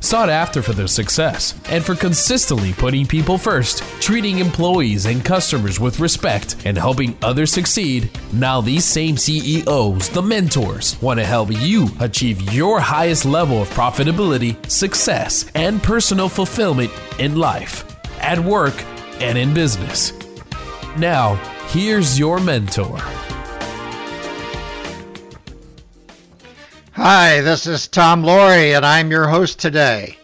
sought after for their success and for consistently putting people first, treating employees and customers with respect, and helping others succeed. Now, these same CEOs, the mentors, want to help you achieve your highest level of profitability, success, and personal fulfillment in life, at work, and in business. Now, here's your mentor. Hi, this is Tom Loarie, and I'm your host today.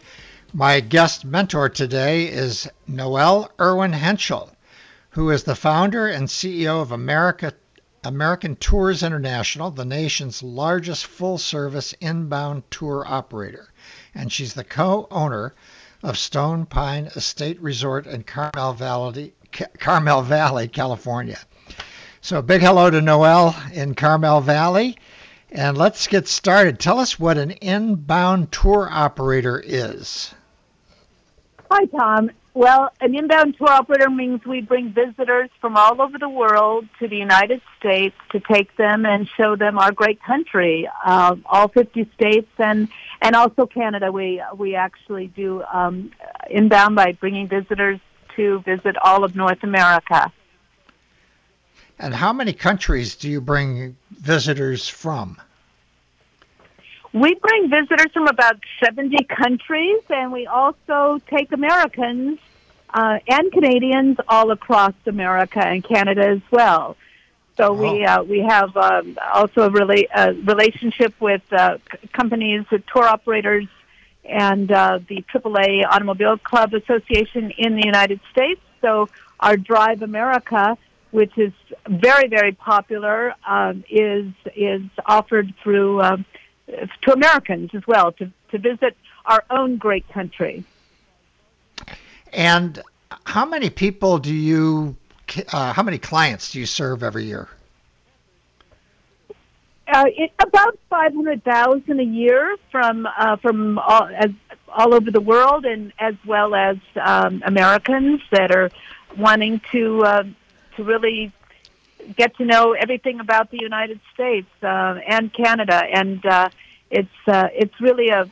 My guest mentor today is Noel Irwin Hentschel, who is the founder and CEO of America, American Tours International, the nation's largest full service inbound tour operator. And she's the co owner of Stone Pine Estate Resort in Carmel Valley, Carmel Valley, California. So, big hello to Noel in Carmel Valley. And let's get started. Tell us what an inbound tour operator is. Hi, Tom. Well, an inbound tour operator means we bring visitors from all over the world to the United States to take them and show them our great country, uh, all 50 states and and also Canada. We we actually do um, inbound by bringing visitors to visit all of North America. And how many countries do you bring visitors from? We bring visitors from about 70 countries, and we also take Americans uh, and Canadians all across America and Canada as well. So oh. we uh, we have um, also a, rela- a relationship with uh, c- companies, with tour operators, and uh, the AAA Automobile Club Association in the United States. So our Drive America which is very very popular, um, is is offered through uh, to Americans as well to to visit our own great country. And how many people do you, uh, how many clients do you serve every year? Uh, it, about five hundred thousand a year from uh, from all, as, all over the world, and as well as um, Americans that are wanting to uh, to really get to know everything about the United States uh, and Canada, and uh, it's uh, it's really a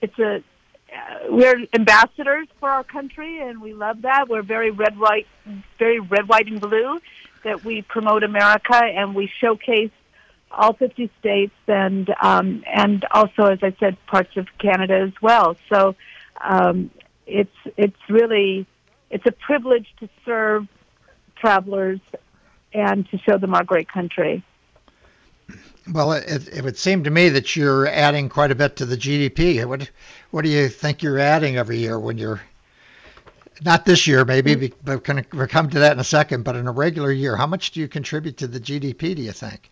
it's a uh, we're ambassadors for our country, and we love that. We're very red, white, very red, white, and blue. That we promote America and we showcase all 50 states and um, and also, as I said, parts of Canada as well. So um, it's it's really it's a privilege to serve travelers and to show them our great country. Well, it, it would seem to me that you're adding quite a bit to the GDP. What what do you think you're adding every year when you're not this year maybe, mm. but can we'll come to that in a second. But in a regular year, how much do you contribute to the GDP? Do you think?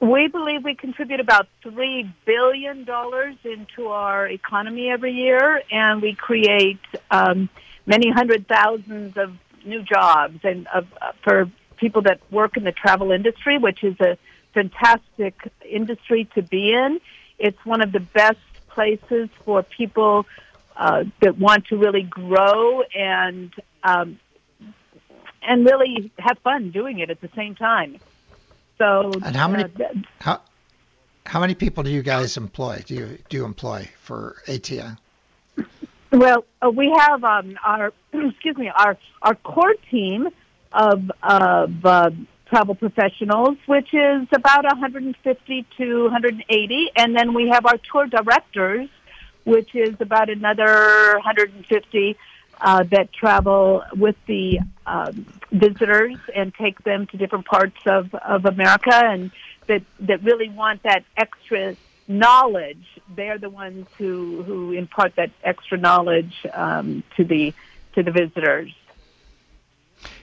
We believe we contribute about three billion dollars into our economy every year, and we create um, many hundred thousands of new jobs and uh, for people that work in the travel industry, which is a fantastic industry to be in. It's one of the best places for people uh, that want to really grow and um, and really have fun doing it at the same time. So, and how many uh, how how many people do you guys employ? Do you do you employ for ATI? Well, uh, we have um, our excuse me our our core team of of uh, travel professionals, which is about 150 to 180, and then we have our tour directors, which is about another 150 uh, that travel with the um, visitors and take them to different parts of of America, and that that really want that extra knowledge. They're the ones who who impart that extra knowledge um, to the to the visitors.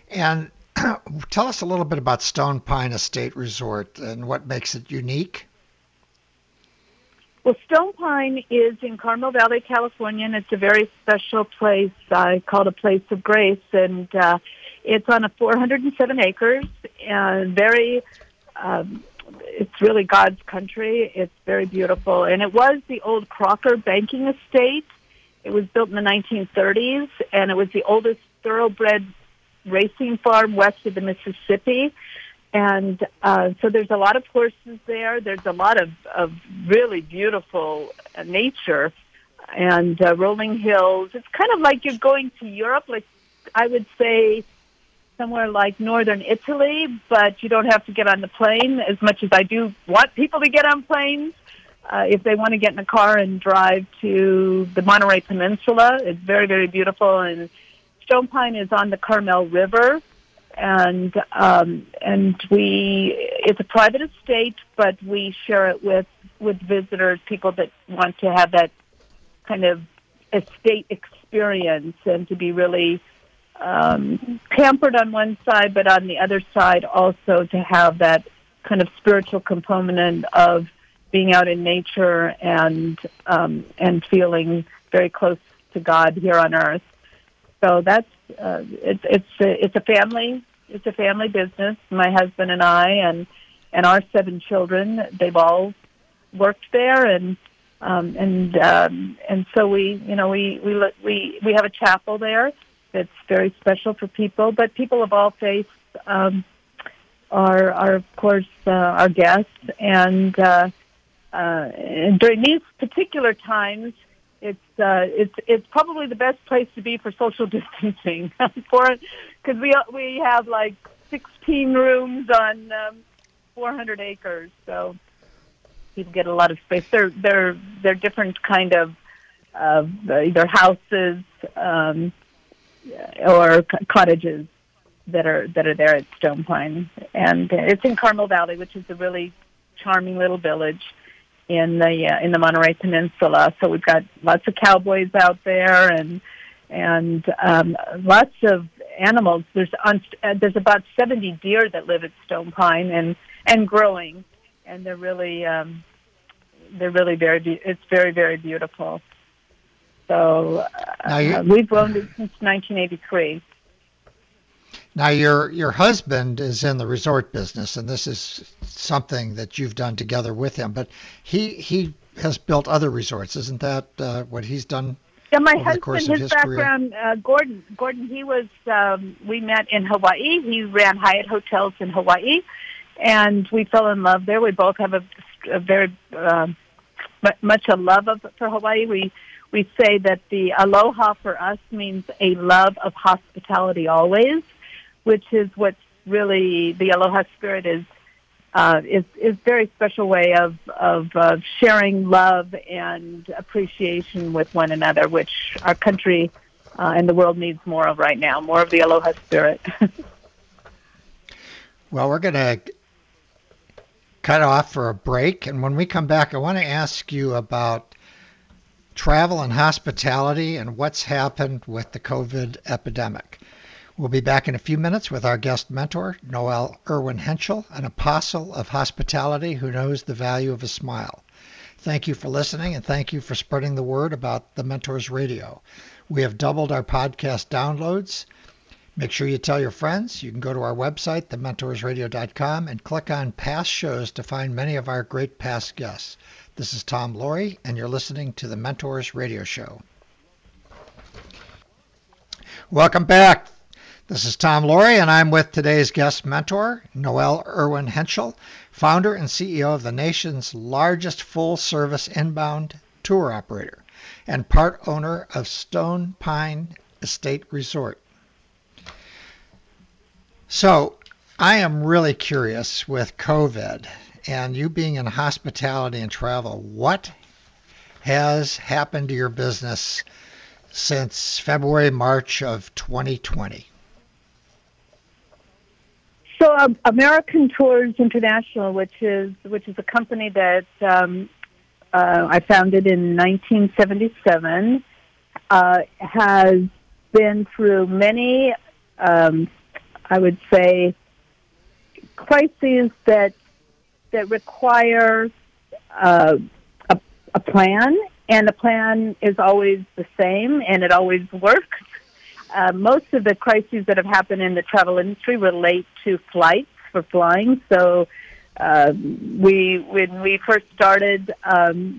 And tell us a little bit about Stone Pine Estate Resort and what makes it unique. Well, Stone Pine is in Carmel Valley, California, and it's a very special place. I call it a place of grace, and uh, it's on a 407 acres, and very um, it's really God's country. It's very beautiful, and it was the old Crocker banking estate. It was built in the 1930s, and it was the oldest thoroughbred racing farm west of the Mississippi. And uh, so there's a lot of horses there. There's a lot of, of really beautiful uh, nature and uh, rolling hills. It's kind of like you're going to Europe, like I would say somewhere like northern Italy, but you don't have to get on the plane as much as I do want people to get on planes. Uh, if they want to get in a car and drive to the Monterey Peninsula, it's very, very beautiful. And Stone Pine is on the Carmel River, and um, and we it's a private estate, but we share it with with visitors, people that want to have that kind of estate experience and to be really um, pampered on one side, but on the other side also to have that kind of spiritual component of being out in nature and um, and feeling very close to God here on earth. So that's uh, it's it's a, it's a family it's a family business. My husband and I and and our seven children they've all worked there and um, and um, and so we you know we we we we have a chapel there that's very special for people, but people of all faiths um, are, are of course uh, our guests. And, uh, uh, during these particular times, it's uh, it's it's probably the best place to be for social distancing because we we have like 16 rooms on um, 400 acres, so people get a lot of space. They're they're they're different kind of uh, either houses. Um, or cottages that are that are there at Stone Pine, and it's in Carmel Valley, which is a really charming little village in the uh, in the Monterey Peninsula. So we've got lots of cowboys out there, and and um, lots of animals. There's on, uh, there's about seventy deer that live at Stone Pine, and and growing, and they're really um, they're really very. Be- it's very very beautiful. So uh, we've owned it since 1983. Now your your husband is in the resort business, and this is something that you've done together with him. But he he has built other resorts, isn't that uh, what he's done? Yeah, my husband, his, his background, uh, Gordon. Gordon, he was. Um, we met in Hawaii. He ran Hyatt hotels in Hawaii, and we fell in love there. We both have a, a very uh, much a love of for Hawaii. We we say that the aloha for us means a love of hospitality always, which is what's really the aloha spirit is uh, is is very special way of of sharing love and appreciation with one another, which our country uh, and the world needs more of right now. More of the aloha spirit. well, we're going to cut off for a break, and when we come back, I want to ask you about travel and hospitality, and what's happened with the COVID epidemic. We'll be back in a few minutes with our guest mentor, Noel Irwin Hentschel, an apostle of hospitality who knows the value of a smile. Thank you for listening and thank you for spreading the word about the Mentors Radio. We have doubled our podcast downloads. Make sure you tell your friends. You can go to our website, thementorsradio.com, and click on past shows to find many of our great past guests. This is Tom Loarie, and you're listening to the Mentors Radio Show. Welcome back. This is Tom Loarie, and I'm with today's guest mentor, Noel Irwin Hentschel, founder and CEO of the nation's largest full service inbound tour operator and part owner of Stone Pine Estate Resort. So, I am really curious with COVID and you being in hospitality and travel, what has happened to your business since February, March of 2020? So, um, American Tours International, which is which is a company that um, uh, I founded in 1977, uh, has been through many, um, I would say, crises that that require uh, a, a plan, and the plan is always the same, and it always works. Uh, most of the crises that have happened in the travel industry relate to flights for flying. So uh, we when we first started, um,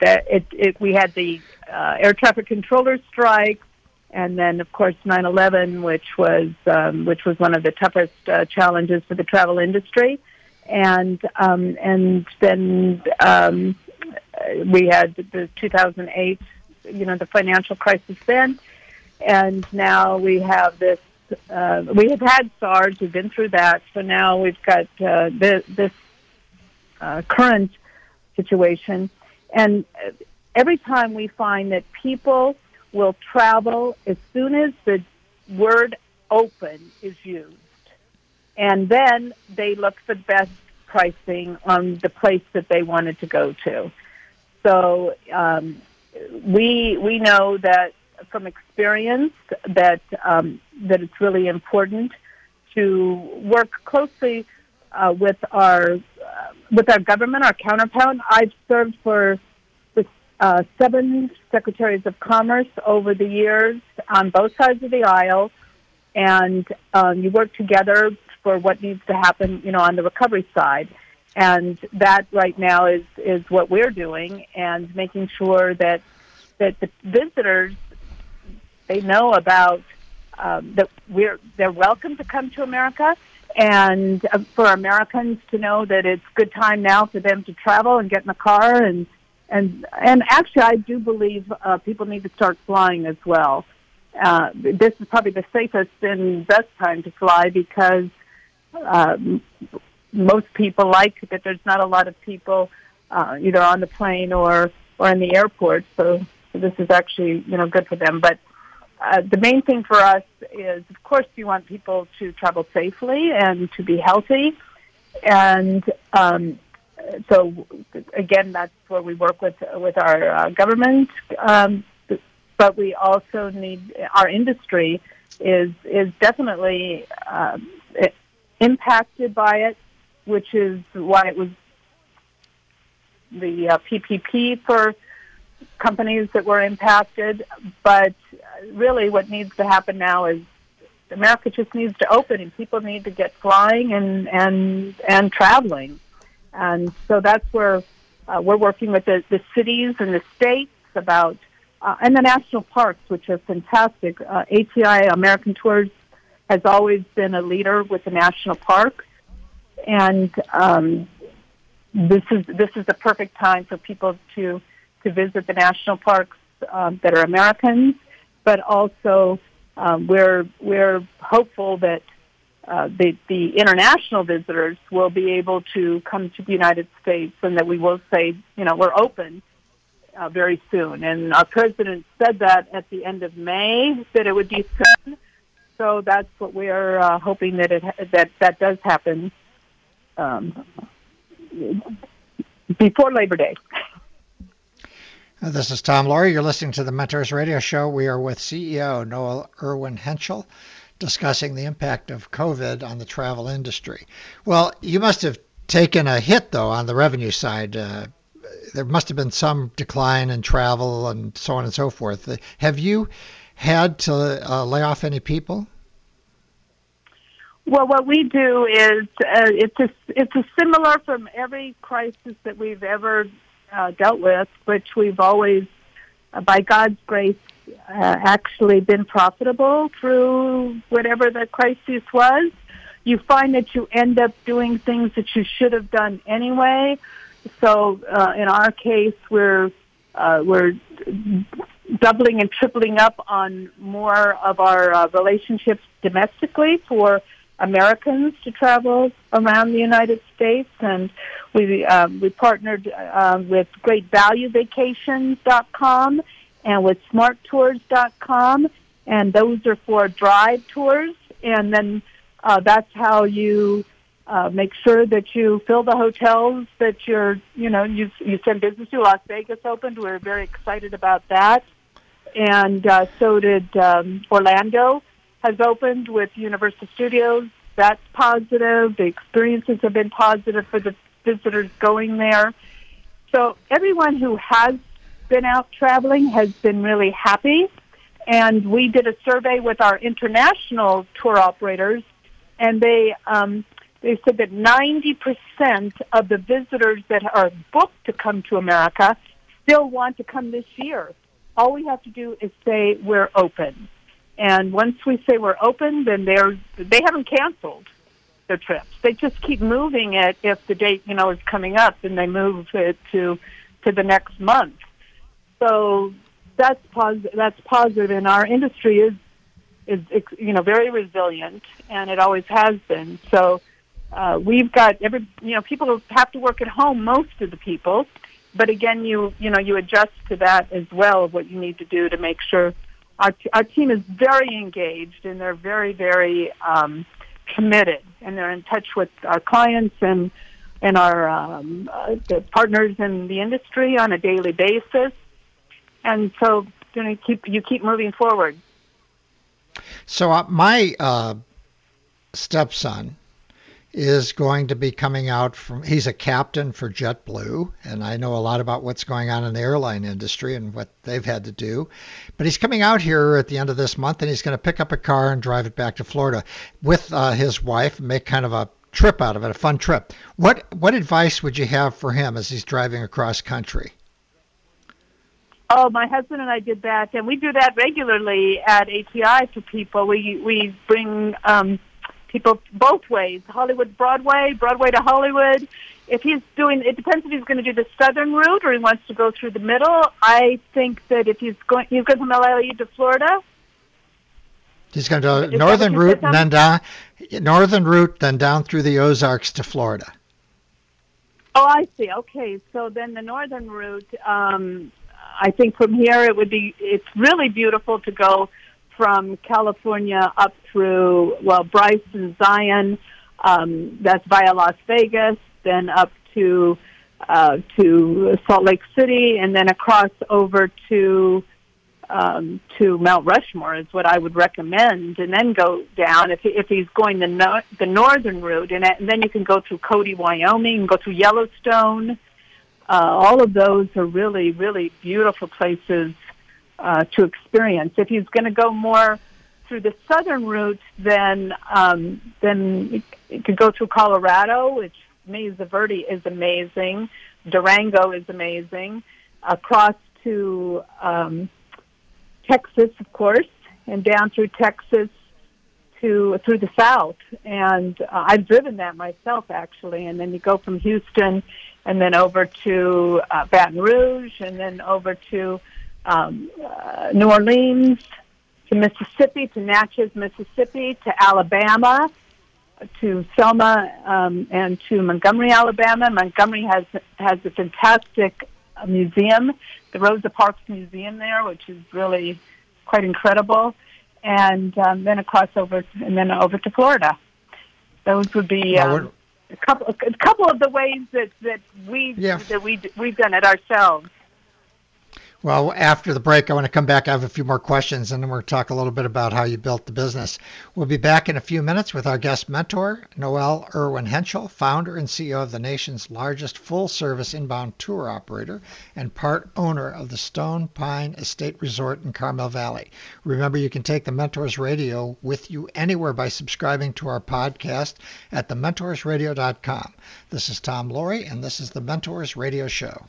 that it, it, we had the uh, air traffic controller strike, and then of course 9/11, which was um, which was one of the toughest uh, challenges for the travel industry, and um, and then um, we had the 2008, you know, the financial crisis then, and now we have this. Uh, we have had SARS. We've been through that. So now we've got uh, this, this uh, current situation, and every time we find that people will travel as soon as the word open is used. And then they look for the best pricing on the place that they wanted to go to. So um, we we know that from experience that um, that it's really important to work closely uh, with our uh, with our government, our counterpart. I've served for uh, seven secretaries of commerce over the years on both sides of the aisle, and um, you work together for what needs to happen, you know, on the recovery side. And that right now is is what we're doing, and making sure that that the visitors they know about um, that we're they're welcome to come to America, and uh, for Americans to know that it's good time now for them to travel and get in the car and and and actually, I do believe uh, people need to start flying as well. Uh, this is probably the safest and best time to fly because um, most people like that. There's not a lot of people uh, either on the plane or or in the airport, so, this is actually you know good for them. But uh, the main thing for us is, of course, you want people to travel safely and to be healthy, and um, so again, that's where we work with with our uh, government, um, but we also need our industry is is definitely uh, impacted by it, which is why it was the uh, PPP for companies that were impacted. But really, what needs to happen now is America just needs to open, and people need to get flying and and and traveling. And so that's where uh, we're working with the, the cities and the states about, uh, and the national parks, which are fantastic. Uh, ATI, American Tours, has always been a leader with the national parks. And um, this is this is the perfect time for people to to visit the national parks um, that are Americans, but also um, we're we're hopeful that uh, the, the international visitors will be able to come to the United States and that we will say, you know, we're open uh, very soon. And our president said that at the end of May, that it would be soon. So that's what we are uh, hoping that it that that does happen um, before Labor Day. This is Tom Loarie. You're listening to the Mentors Radio Show. We are with CEO Noel Irwin Hentschel discussing the impact of COVID on the travel industry. Well, you must have taken a hit, though, on the revenue side. Uh, there must have been some decline in travel and so on and so forth. Have you had to uh, lay off any people? Well, what we do is uh, it's a, it's a similar from every crisis that we've ever uh, dealt with, which we've always, uh, by God's grace, uh, actually been profitable through whatever the crisis was. You find that you end up doing things that you should have done anyway. So uh, in our case, we're uh, we're doubling and tripling up on more of our uh, relationships domestically for Americans to travel around the United States, and we um, we partnered uh, with GreatValueVacations.com and with smarttours.com, and those are for drive tours. And then uh, that's how you uh, make sure that you fill the hotels that you're, you know, you, you send business to. Las Vegas opened. We're very excited about that. And uh, so did um, Orlando has opened with Universal Studios. That's positive. The experiences have been positive for the visitors going there. So everyone who has been out traveling has been really happy. And we did a survey with our international tour operators, and they um, they said that 90% of the visitors that are booked to come to America still want to come this year. All we have to do is say we're open. And once we say we're open, then they're they haven't canceled their trips. They just keep moving it if the date, you know, is coming up and they move it to to the next month. So that's positive that's positive and our industry is is you know very resilient and it always has been. So uh, we've got every you know people have to work at home most of the people but again you you know you adjust to that as well of what you need to do to make sure our our team is very engaged and they're very very um, committed and they're in touch with our clients and and our um, uh, partners in the industry on a daily basis. And so you know keep you keep moving forward. So uh, my uh, stepson is going to be coming out from he's a captain for JetBlue and I know a lot about what's going on in the airline industry and what they've had to do. But he's coming out here at the end of this month and he's going to pick up a car and drive it back to Florida with uh, his wife and make kind of a trip out of it, a fun trip. What what advice would you have for him as he's driving across country? Oh, my husband and I did that, and we do that regularly at ATI for people. We we bring um, people both ways, Hollywood Broadway, Broadway to Hollywood. If he's doing, it depends if he's going to do the southern route or he wants to go through the middle. I think that if he's going, he's going from LA to Florida. He's going to do northern route and then down, northern route, then down through the Ozarks to Florida. Oh, I see. Okay, so then the northern route. Um, I think from here it would be. It's really beautiful to go from California up through, well, Bryce and Zion. Um, that's via Las Vegas, then up to uh, to Salt Lake City, and then across over to um, to Mount Rushmore is what I would recommend, and then go down if if he's going the no, the northern route, and, and then you can go through Cody, Wyoming, and go through Yellowstone. Uh, all of those are really really beautiful places uh, to experience. If he's going to go more through the southern route, then um, then you could go through Colorado, which Mesa Verde is amazing. Durango is amazing. Across to um, Texas, of course, and down through Texas to through the south. And uh, I've driven that myself, actually. And then you go from Houston, and then over to uh, Baton Rouge, and then over to um, uh, New Orleans to Mississippi, to Natchez, Mississippi, to Alabama, to Selma, um, and to Montgomery, Alabama. Montgomery has has a fantastic uh, museum, the Rosa Parks Museum there, which is really quite incredible. And um, then across over, and then over to Florida. Those would be um, a couple, a couple of the ways that that we yeah. that we we've done it ourselves. Well, after the break, I want to come back. I have a few more questions, and then we'll talk a little bit about how you built the business. We'll be back in a few minutes with our guest mentor, Noel Irwin Hentschel, founder and CEO of the nation's largest full service inbound tour operator and part owner of the Stone Pine Estate Resort in Carmel Valley. Remember, you can take the Mentors Radio with you anywhere by subscribing to our podcast at thementorsradio.com. This is Tom Loarie, and this is the Mentors Radio Show.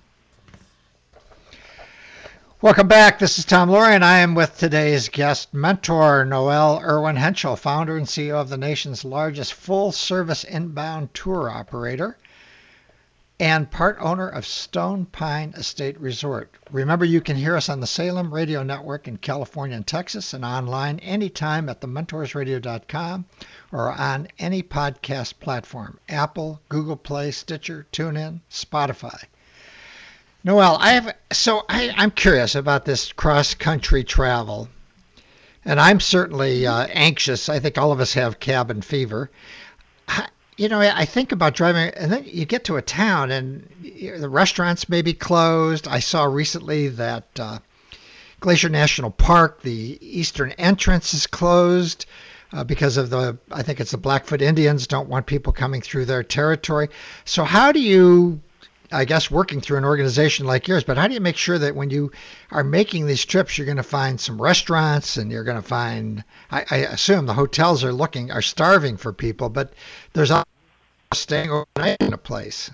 Welcome back. This is Tom Loarie, and I am with today's guest mentor, Noel Irwin Hentschel, founder and CEO of the nation's largest full service inbound tour operator and part owner of Stone Pine Estate Resort. Remember, you can hear us on the Salem Radio Network in California and Texas and online anytime at thementorsradio.com or on any podcast platform Apple, Google Play, Stitcher, TuneIn, Spotify. Noel, I have so I, I'm curious about this cross country travel, and I'm certainly uh, anxious. I think all of us have cabin fever. I, you know, I think about driving, and then you get to a town, and the restaurants may be closed. I saw recently that uh, Glacier National Park, the eastern entrance is closed. Uh, because of the, I think it's the Blackfoot Indians don't want people coming through their territory. So how do you I guess working through an organization like yours, but how do you make sure that when you are making these trips, you're going to find some restaurants and you're going to find, I, I assume the hotels are looking, are starving for people, but there's staying overnight in a place.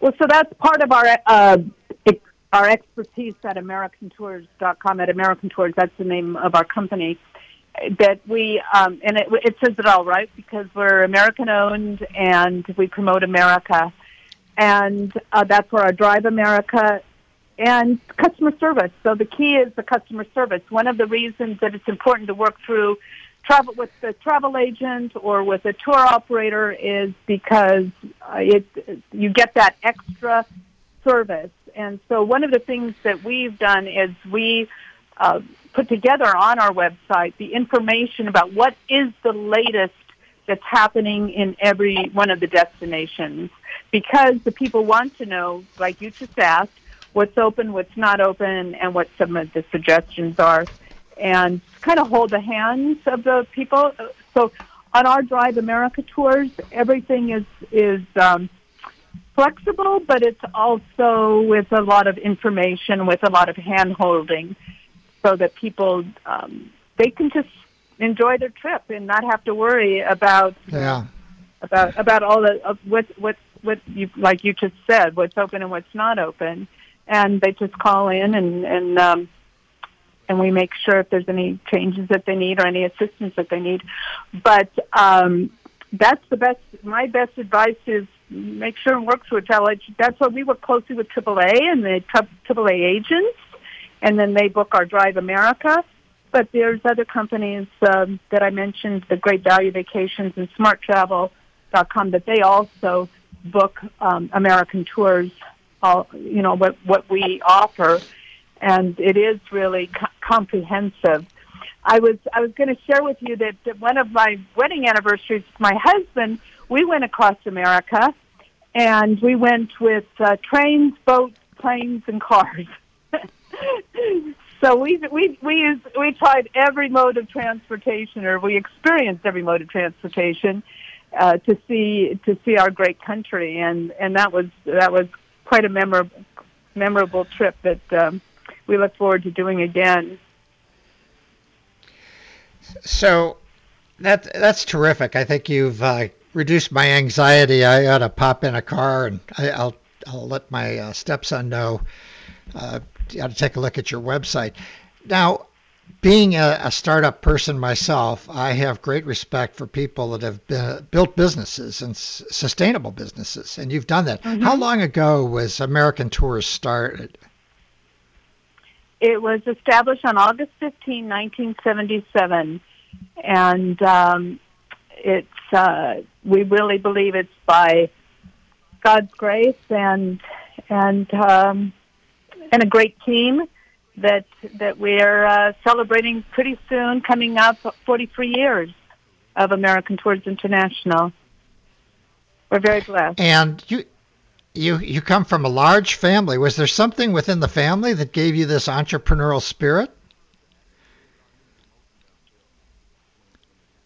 Well, so that's part of our uh, our expertise at AmericanTours.com. At American Tours, that's the name of our company. That we um, and it, it says it all right because we're American owned and we promote America, and uh, that's where our Drive America and customer service. So the key is the customer service. One of the reasons that it's important to work through travel with the travel agent or with a tour operator is because uh, it you get that extra service. And so one of the things that we've done is we uh, put together on our website the information about what is the latest that's happening in every one of the destinations because the people want to know, like you just asked, what's open, what's not open, and what some of the suggestions are and kind of hold the hands of the people. So on our Drive America tours, everything is is um, flexible, but it's also with a lot of information, with a lot of hand holding, so that people um, they can just enjoy their trip and not have to worry about yeah. about about all the uh, what what what you like you just said, what's open and what's not open, and they just call in and and um, and we make sure if there's any changes that they need or any assistance that they need. But um, that's the best. My best advice is make sure and work through a. That's why we work closely with AAA and the AAA agents, and then they book our Drive America. But there's other companies um, that I mentioned, the Great Value Vacations and SmartTravel.com, that they also book um, American tours. All you know what what we offer and it is really co- comprehensive. I was I was going to share with you that, that one of my wedding anniversaries, my husband, we went across America, and we went with uh, trains, boats, planes, and cars. so we we we used, we tried every mode of transportation, or we experienced every mode of transportation uh, to see to see our great country, and and that was that was quite a memorable memorable trip that um, we look forward to doing again. So that that's terrific. I think you've uh, reduced my anxiety. I ought to pop in a car and I, will I'll let my uh, stepson know. Uh, you ought to take a look at your website. Now, being a, a, startup person myself, I have great respect for people that have been, built businesses and s- sustainable businesses, and you've done that. Mm-hmm. How long ago was American Tours started? It was established on August 15, 1977, and um, it's uh, we really believe it's by God's grace and and um, and a great team that that we're uh, celebrating pretty soon, coming up 43 years of American Tours International. We're very blessed. And you you you come from a large family. Was there something within the family that gave you this entrepreneurial spirit?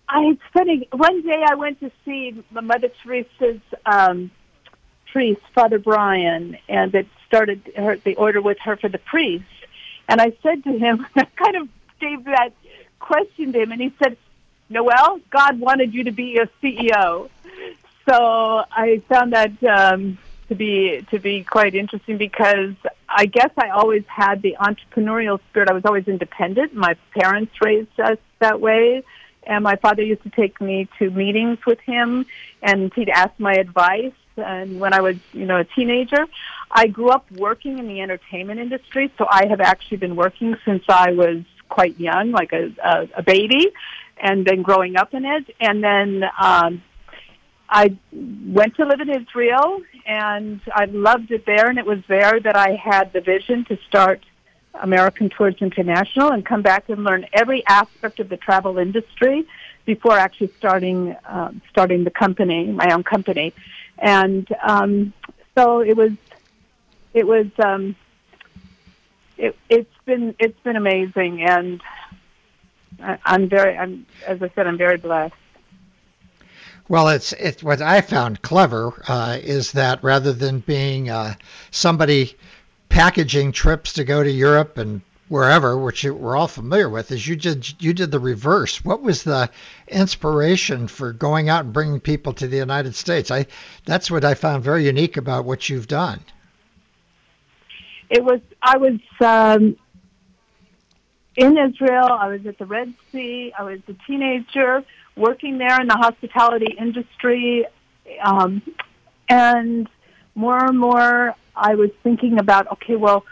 I it's funny. One day I went to see Mother Teresa's um, priest, Father Brian, and it started her, the order with her for the priest. And I said to him, I kind of gave that question to him, and he said, "Noel, God wanted you to be a CEO." So I found that um, to be to be quite interesting because I guess I always had the entrepreneurial spirit. I was always independent. My parents raised us that way, and my father used to take me to meetings with him, and he'd ask my advice. And when I was, you know, a teenager, I grew up working in the entertainment industry, so I have actually been working since I was quite young, like a, a, a baby, and then growing up in it. And then um, I went to live in Israel and I loved it there and it was there that I had the vision to start American Tours International and come back and learn every aspect of the travel industry before actually starting um, starting the company, my own company. And um, so it was it was um, it, it's been it's been amazing and I, I'm very I'm as I said I'm very blessed. Well, it's it's what I found clever uh, is that rather than being uh, somebody packaging trips to go to Europe and wherever, which we're all familiar with, is you did you did the reverse. What was the inspiration for going out and bringing people to the United States? I that's what I found very unique about what you've done. It was I was um, in Israel. I was at the Red Sea. I was a teenager working there in the hospitality industry, um, and more and more I was thinking about okay, well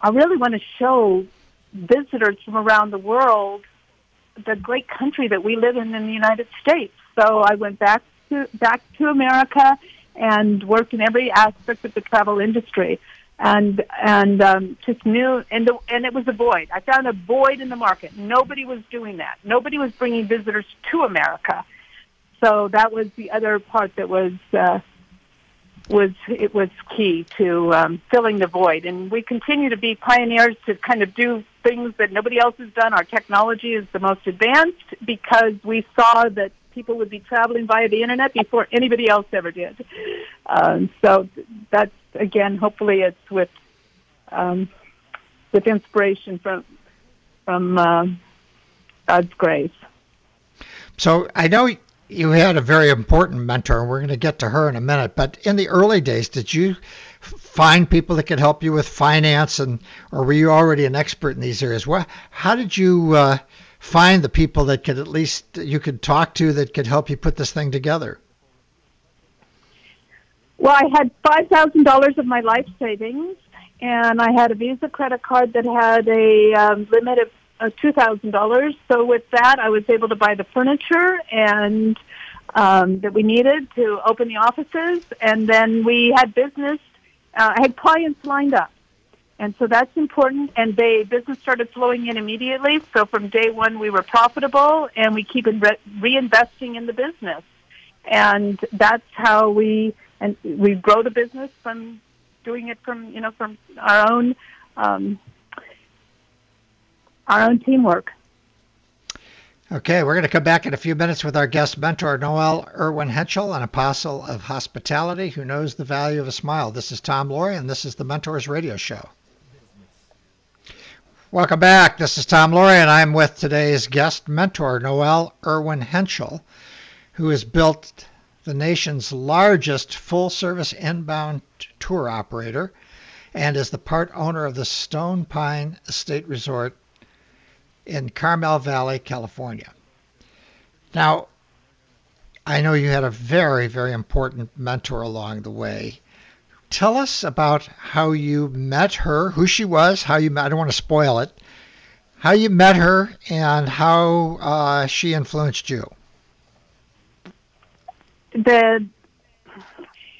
I really want to show visitors from around the world the great country that we live in in the United States. So I went back to back to America and worked in every aspect of the travel industry, and and um, just knew and the, and it was a void. I found a void in the market. Nobody was doing that. Nobody was bringing visitors to America. So that was the other part that was uh, was it was key to um, filling the void. And we continue to be pioneers to kind of do things that nobody else has done. Our technology is the most advanced because we saw that people would be traveling via the internet before anybody else ever did. Um, so that's again, hopefully, it's with um, with inspiration from from uh, God's grace. So I know you had a very important mentor, and we're going to get to her in a minute. But in the early days, did you find people that could help you with finance, and or were you already an expert in these areas? What, how did you uh, find the people that could at least you could talk to that could help you put this thing together? Well, I had five thousand dollars of my life savings, and I had a Visa credit card that had a um, limit of uh, two thousand dollars. So with that, I was able to buy the furniture and um, that we needed to open the offices, and then we had business. Uh, I had clients lined up, and so that's important. And they business started flowing in immediately. So from day one, we were profitable, and we keep re- reinvesting in the business, and that's how we and we grow the business from doing it from you know from our own. Um, our own teamwork. Okay, we're going to come back in a few minutes with our guest mentor, Noel Irwin Hentschel, an apostle of hospitality who knows the value of a smile. This is Tom Loarie, and this is the Mentors Radio Show. Welcome back. This is Tom Loarie, and I'm with today's guest mentor, Noel Irwin Hentschel, who has built the nation's largest full service inbound tour operator and is the part owner of the Stone Pine Estate Resort in Carmel Valley, California. Now, I know you had a very, very important mentor along the way. Tell us about how you met her, who she was, how you met, I don't want to spoil it, how you met her, and how uh, she influenced you. The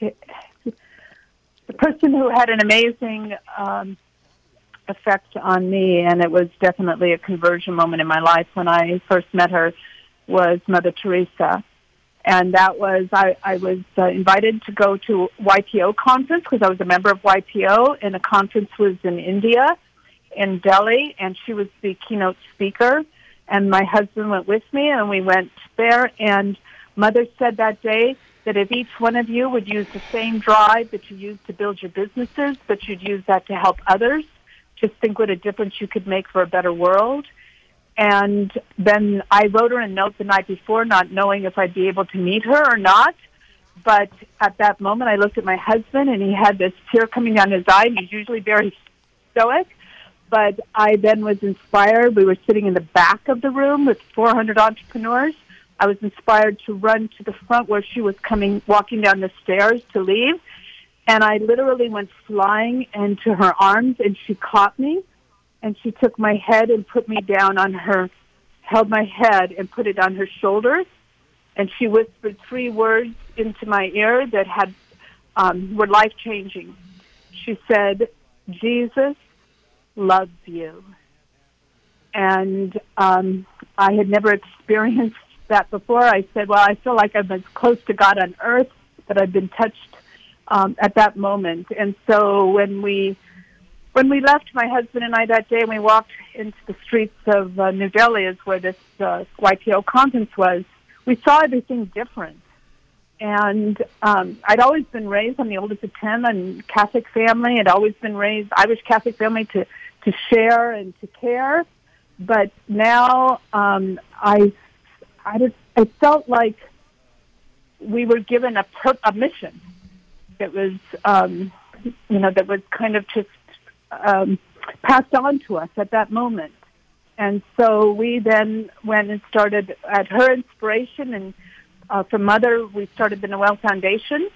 the person who had an amazing um, effect on me, and it was definitely a conversion moment in my life when I first met her. Was Mother Teresa, and that was I, I was uh, invited to go to YPO conference because I was a member of YPO, and the conference was in India, in Delhi, and she was the keynote speaker. And my husband went with me, and we went there. And Mother said that day that if each one of you would use the same drive that you use to build your businesses, that you'd use that to help others, just think what a difference you could make for a better world. And then I wrote her a note the night before, not knowing if I'd be able to meet her or not. But at that moment, I looked at my husband, and he had this tear coming down his eye. He's usually very stoic. But I then was inspired. We were sitting in the back of the room with 400 entrepreneurs. I was inspired to run to the front where she was coming, walking down the stairs to leave and I literally went flying into her arms and she caught me and she took my head and put me down on her, held my head and put it on her shoulders. And she whispered three words into my ear that had, um, were life changing. She said, Jesus loves you. And um, I had never experienced that before. I said, well, I feel like I'm as close to God on earth that I've been touched um, at that moment. And so when we when we left, my husband and I that day, and we walked into the streets of uh, New Delhi, is where this uh, YPO conference was. We saw everything different. And um, I'd always been raised. I'm the oldest of ten. I'm Catholic family. I'd always been raised Irish Catholic family to to share and to care. But now um, I, I, just, I felt like we were given a, per- a mission that was, um, you know, that was kind of just um, passed on to us at that moment. And so we then went and started at her inspiration and uh, from Mother, we started the Noel Foundation,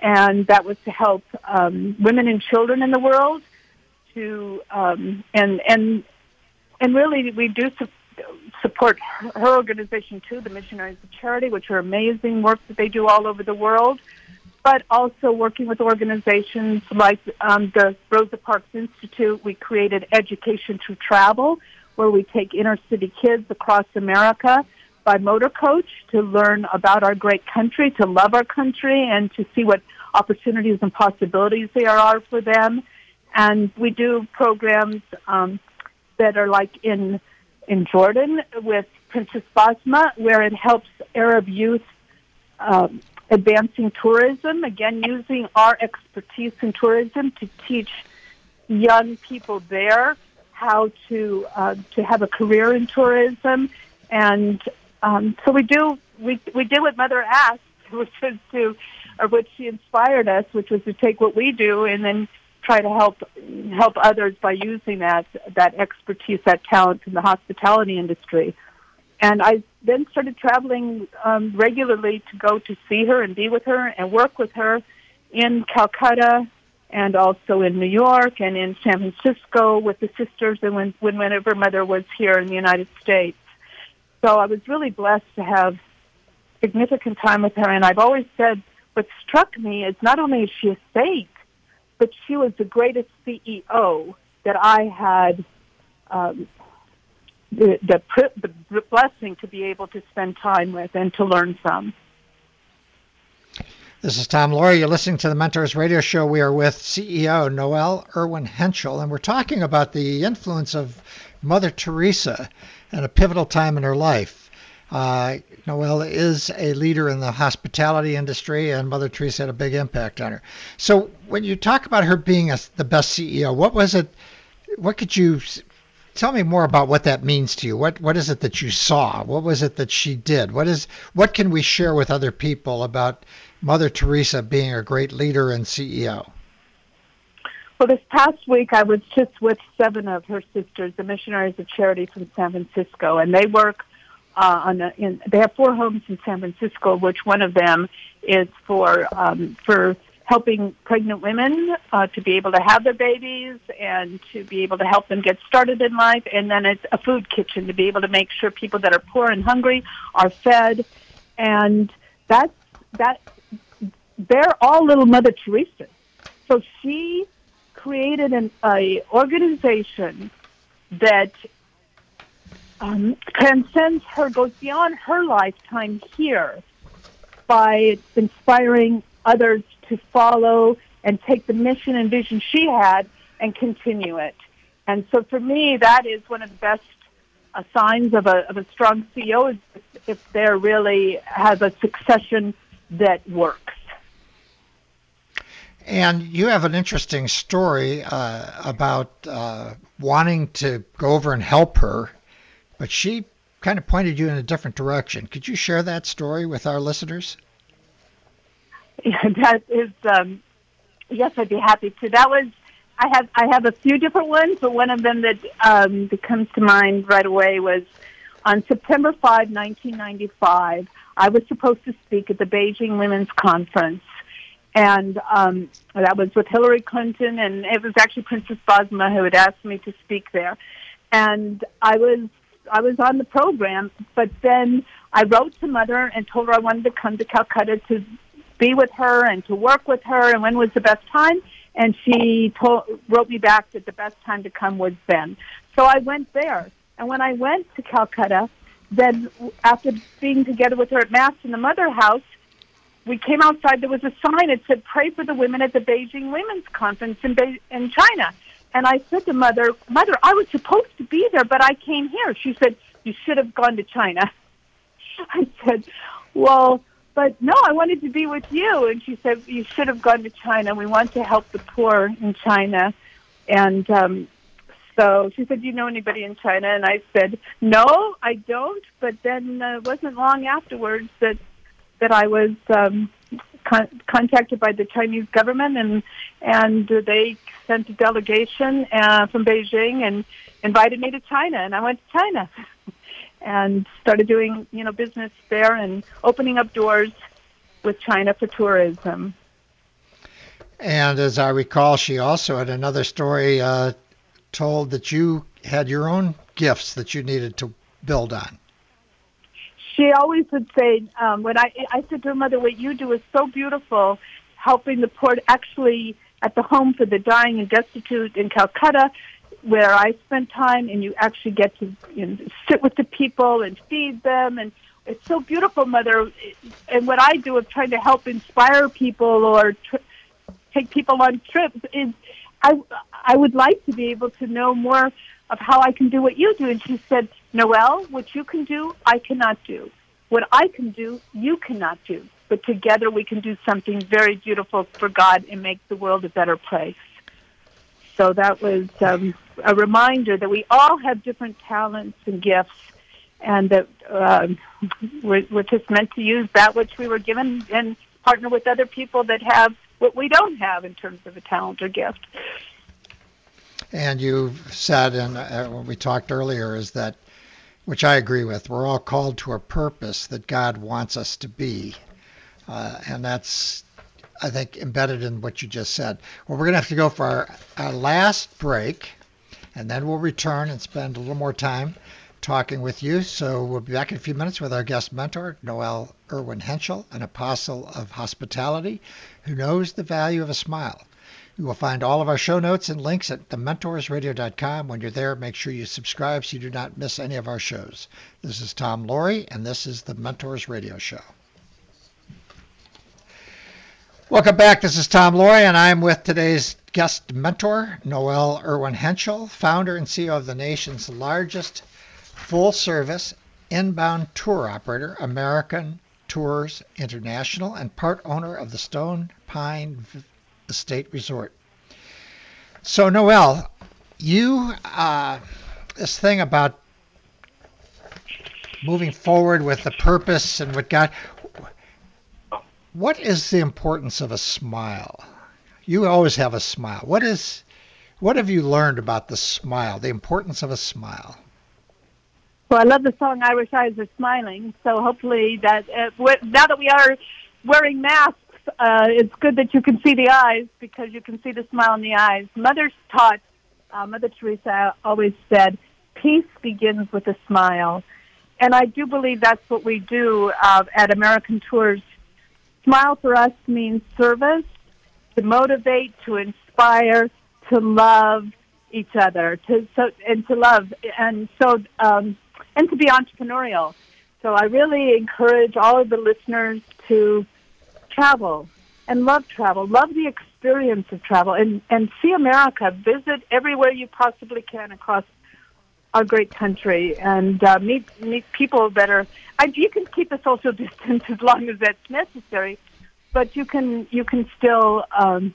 and that was to help um, women and children in the world to um, and and and really we do su- support her organization too, the Missionaries of Charity, which are amazing work that they do all over the world. But also working with organizations like um, the Rosa Parks Institute, we created Education Through Travel, where we take inner city kids across America by motor coach to learn about our great country, to love our country, and to see what opportunities and possibilities there are for them. And we do programs um, that are like in in Jordan with Princess Basma, where it helps Arab youth um, advancing tourism. Again, using our expertise in tourism to teach young people there how to uh, to have a career in tourism and um, so we do we we did what Mother asked, which was to, or which she inspired us, which was to take what we do and then try to help help others by using that that expertise, that talent in the hospitality industry. And I then started traveling um, regularly to go to see her and be with her and work with her in Calcutta and also in New York and in San Francisco with the sisters and when, when whenever mother was here in the United States. So I was really blessed to have significant time with her. And I've always said what struck me is not only is she a saint, but she was the greatest CEO that I had um, the, the, the blessing to be able to spend time with and to learn from. This is Tom Loarie. You're listening to the Mentors Radio Show. We are with CEO Noel Irwin Hentschel, and we're talking about the influence of Mother Teresa and a pivotal time in her life. Uh, Noel is a leader in the hospitality industry, and Mother Teresa had a big impact on her. So, when you talk about her being a, the best CEO, what was it? What could you tell me more about what that means to you? What What is it that you saw? What was it that she did? What is What can we share with other people about Mother Teresa being a great leader and CEO? Well, this past week I was just with seven of her sisters, the Missionaries of Charity from San Francisco, and they work uh, on a, in, they have four homes in San Francisco, which one of them is for um, for helping pregnant women uh, to be able to have their babies and to be able to help them get started in life, and then it's a food kitchen to be able to make sure people that are poor and hungry are fed, and that's that. They're all little Mother Teresa. So she created an a organization that um, transcends her, goes beyond her lifetime here by inspiring others to follow and take the mission and vision she had and continue it. And so for me, that is one of the best uh, signs of a, of a strong CEO is if they really have a succession that works. And you have an interesting story uh, about uh, wanting to go over and help her, but she kind of pointed you in a different direction. Could you share that story with our listeners? That is, um, yes, I'd be happy to. That was, I have, I have a few different ones, but one of them that um, that comes to mind right away was on September 5, 1995. I was supposed to speak at the Beijing Women's Conference and um, that was with Hillary Clinton, and it was actually Princess Basma who had asked me to speak there. And I was I was on the program, but then I wrote to Mother and told her I wanted to come to Calcutta to be with her and to work with her, and when was the best time. And she told, wrote me back that the best time to come was then. So I went there. And when I went to Calcutta, then after being together with her at Mass in the Mother House, we came outside. There was a sign. It said, "Pray for the women at the Beijing Women's Conference in Be- in China." And I said to mother, "Mother, I was supposed to be there, but I came here." She said, "You should have gone to China." I said, "Well, but no, I wanted to be with you." And she said, "You should have gone to China. We want to help the poor in China." And um, So she said, "Do you know anybody in China?" And I said, "No, I don't." But then uh, it wasn't long afterwards that that I was um, con- contacted by the Chinese government, and and they sent a delegation uh, from Beijing and invited me to China, and I went to China and started doing you know business there and opening up doors with China for tourism. And as I recall, she also had another story uh, told that you had your own gifts that you needed to build on. She always would say, um, when I, I said to her mother, what you do is so beautiful, helping the poor, actually at the home for the dying and destitute in Calcutta, where I spend time, and you actually get to you know, sit with the people and feed them, and it's so beautiful, Mother. And what I do of trying to help inspire people or tr- take people on trips is I I would like to be able to know more of how I can do what you do. And she said, Noel, what you can do, I cannot do. What I can do, you cannot do. But together we can do something very beautiful for God and make the world a better place. So that was um, a reminder that we all have different talents and gifts, and that uh, we're, we're just meant to use that which we were given and partner with other people that have what we don't have in terms of a talent or gift. And you said, and uh, what we talked earlier, is that, which I agree with, we're all called to a purpose that God wants us to be. Uh, and that's, I think, embedded in what you just said. Well, we're going to have to go for our, our last break, and then we'll return and spend a little more time talking with you. So we'll be back in a few minutes with our guest mentor, Noel Irwin Hentschel, an apostle of hospitality who knows the value of a smile. You will find all of our show notes and links at thementorsradio.com. When you're there, make sure you subscribe so you do not miss any of our shows. This is Tom Loarie, and this is the Mentors Radio Show. Welcome back. This is Tom Loarie, and I'm with today's guest mentor, Noel Irwin Hentschel, founder and CEO of the nation's largest full service inbound tour operator, American Tours International, and part owner of the Stone Pine Estate Resort. So, Noel, you, uh, this thing about moving forward with the purpose and what God, what is the importance of a smile? You always have a smile. What is, what have you learned about the smile, the importance of a smile? Well, I love the song "Irish Eyes Are Smiling." So hopefully that uh, now that we are wearing masks, uh, it's good that you can see the eyes because you can see the smile in the eyes. Mother taught, uh, Mother Teresa always said, "Peace begins with a smile," and I do believe that's what we do uh, at American Tours. Smile for us means service, to motivate, to inspire, to love each other, to so and to love, and so. Um, and to be entrepreneurial. So I really encourage all of the listeners to travel and love travel, love the experience of travel, and, and see America. Visit everywhere you possibly can across our great country and uh, meet meet people that are. I, you can keep a social distance as long as that's necessary, but you can you can still um,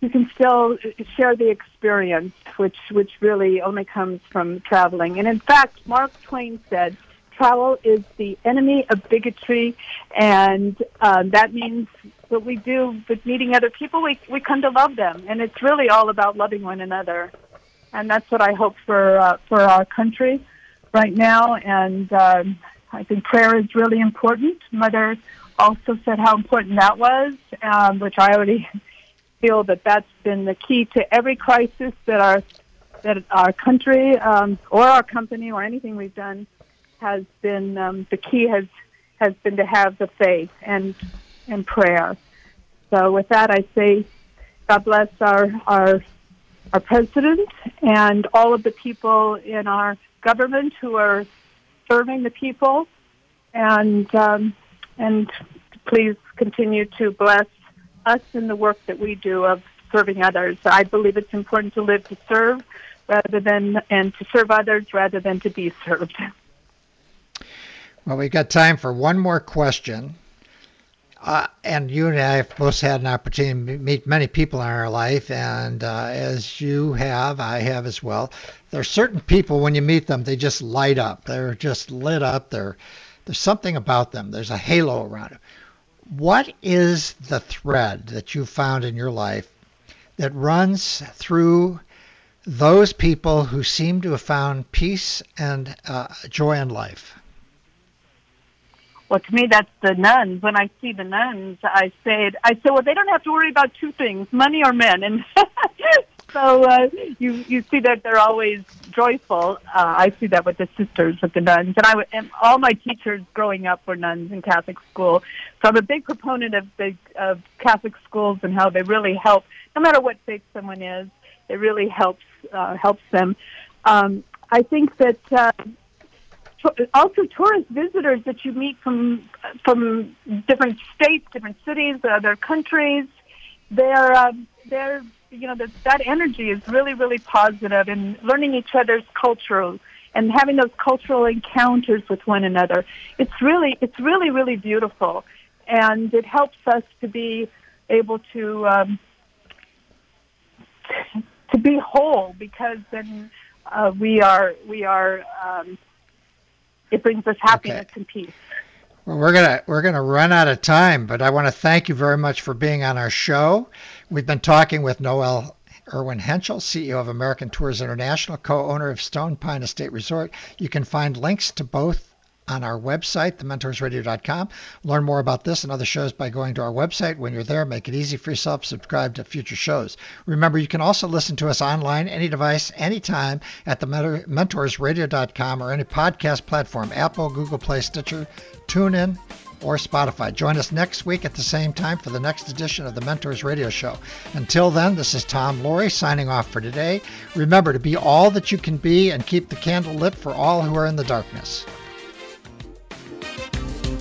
you can still share the experience, which which really only comes from traveling. And in fact, Mark Twain said, "Travel is the enemy of bigotry," and uh, that means what we do with meeting other people, we we come to love them, and it's really all about loving one another. And that's what I hope for uh, for our country right now. And um, I think prayer is really important. Mother also said how important that was, um, which I already feel that that's been the key to every crisis that our that our country um, or our company or anything we've done has been um, the key has has been to have the faith and and prayer. So with that, I say, God bless our our our president and all of the people in our government who are serving the people, and um, and please continue to bless us in the work that we do of serving others. I believe it's important to live to serve rather than and to serve others rather than to be served. Well, we've got time for one more question. Uh, and you and I have both had an opportunity to meet many people in our life, and uh, as you have, I have as well. There are certain people when you meet them, they just light up. They're just lit up. They're there's something about them. There's a halo around them. What is the thread that you found in your life that runs through those people who seem to have found peace and uh, joy in life? Well, to me, that's the nuns. When I see the nuns, I say, I say, well, they don't have to worry about two things: money or men. And so uh, you you see that they're always joyful. Uh, I see that with the sisters, with the nuns, and I and all my teachers growing up were nuns in Catholic school. So I'm a big proponent of the of Catholic schools and how they really help, no matter what faith someone is, it really helps uh, helps them. Um, I think that. Uh, also tourist visitors that you meet from from different states, different cities, other countries. They're uh, they're you know that that energy is really really positive. and learning each other's cultural and having those cultural encounters with one another. It's really it's really really beautiful, and it helps us to be able to um, to be whole because then uh, we are we are um, it brings us happiness okay. and peace. Well, we're gonna we're gonna run out of time, but I want to thank you very much for being on our show. We've been talking with Noel Irwin Hentschel, CEO of American Tours International, co-owner of Stone Pine Estate Resort. You can find links to both on our website, thementorsradio.com. Learn more about this and other shows by going to our website. When you're there, make it easy for yourself. Subscribe to future shows. Remember, you can also listen to us online, any device, anytime at thementorsradio.com or any podcast platform, Apple, Google Play, Stitcher, TuneIn, or Spotify. Join us next week at the same time for the next edition of the Mentors Radio Show. Until then, this is Tom Loarie signing off for today. Remember to be all that you can be and keep the candle lit for all who are in the darkness.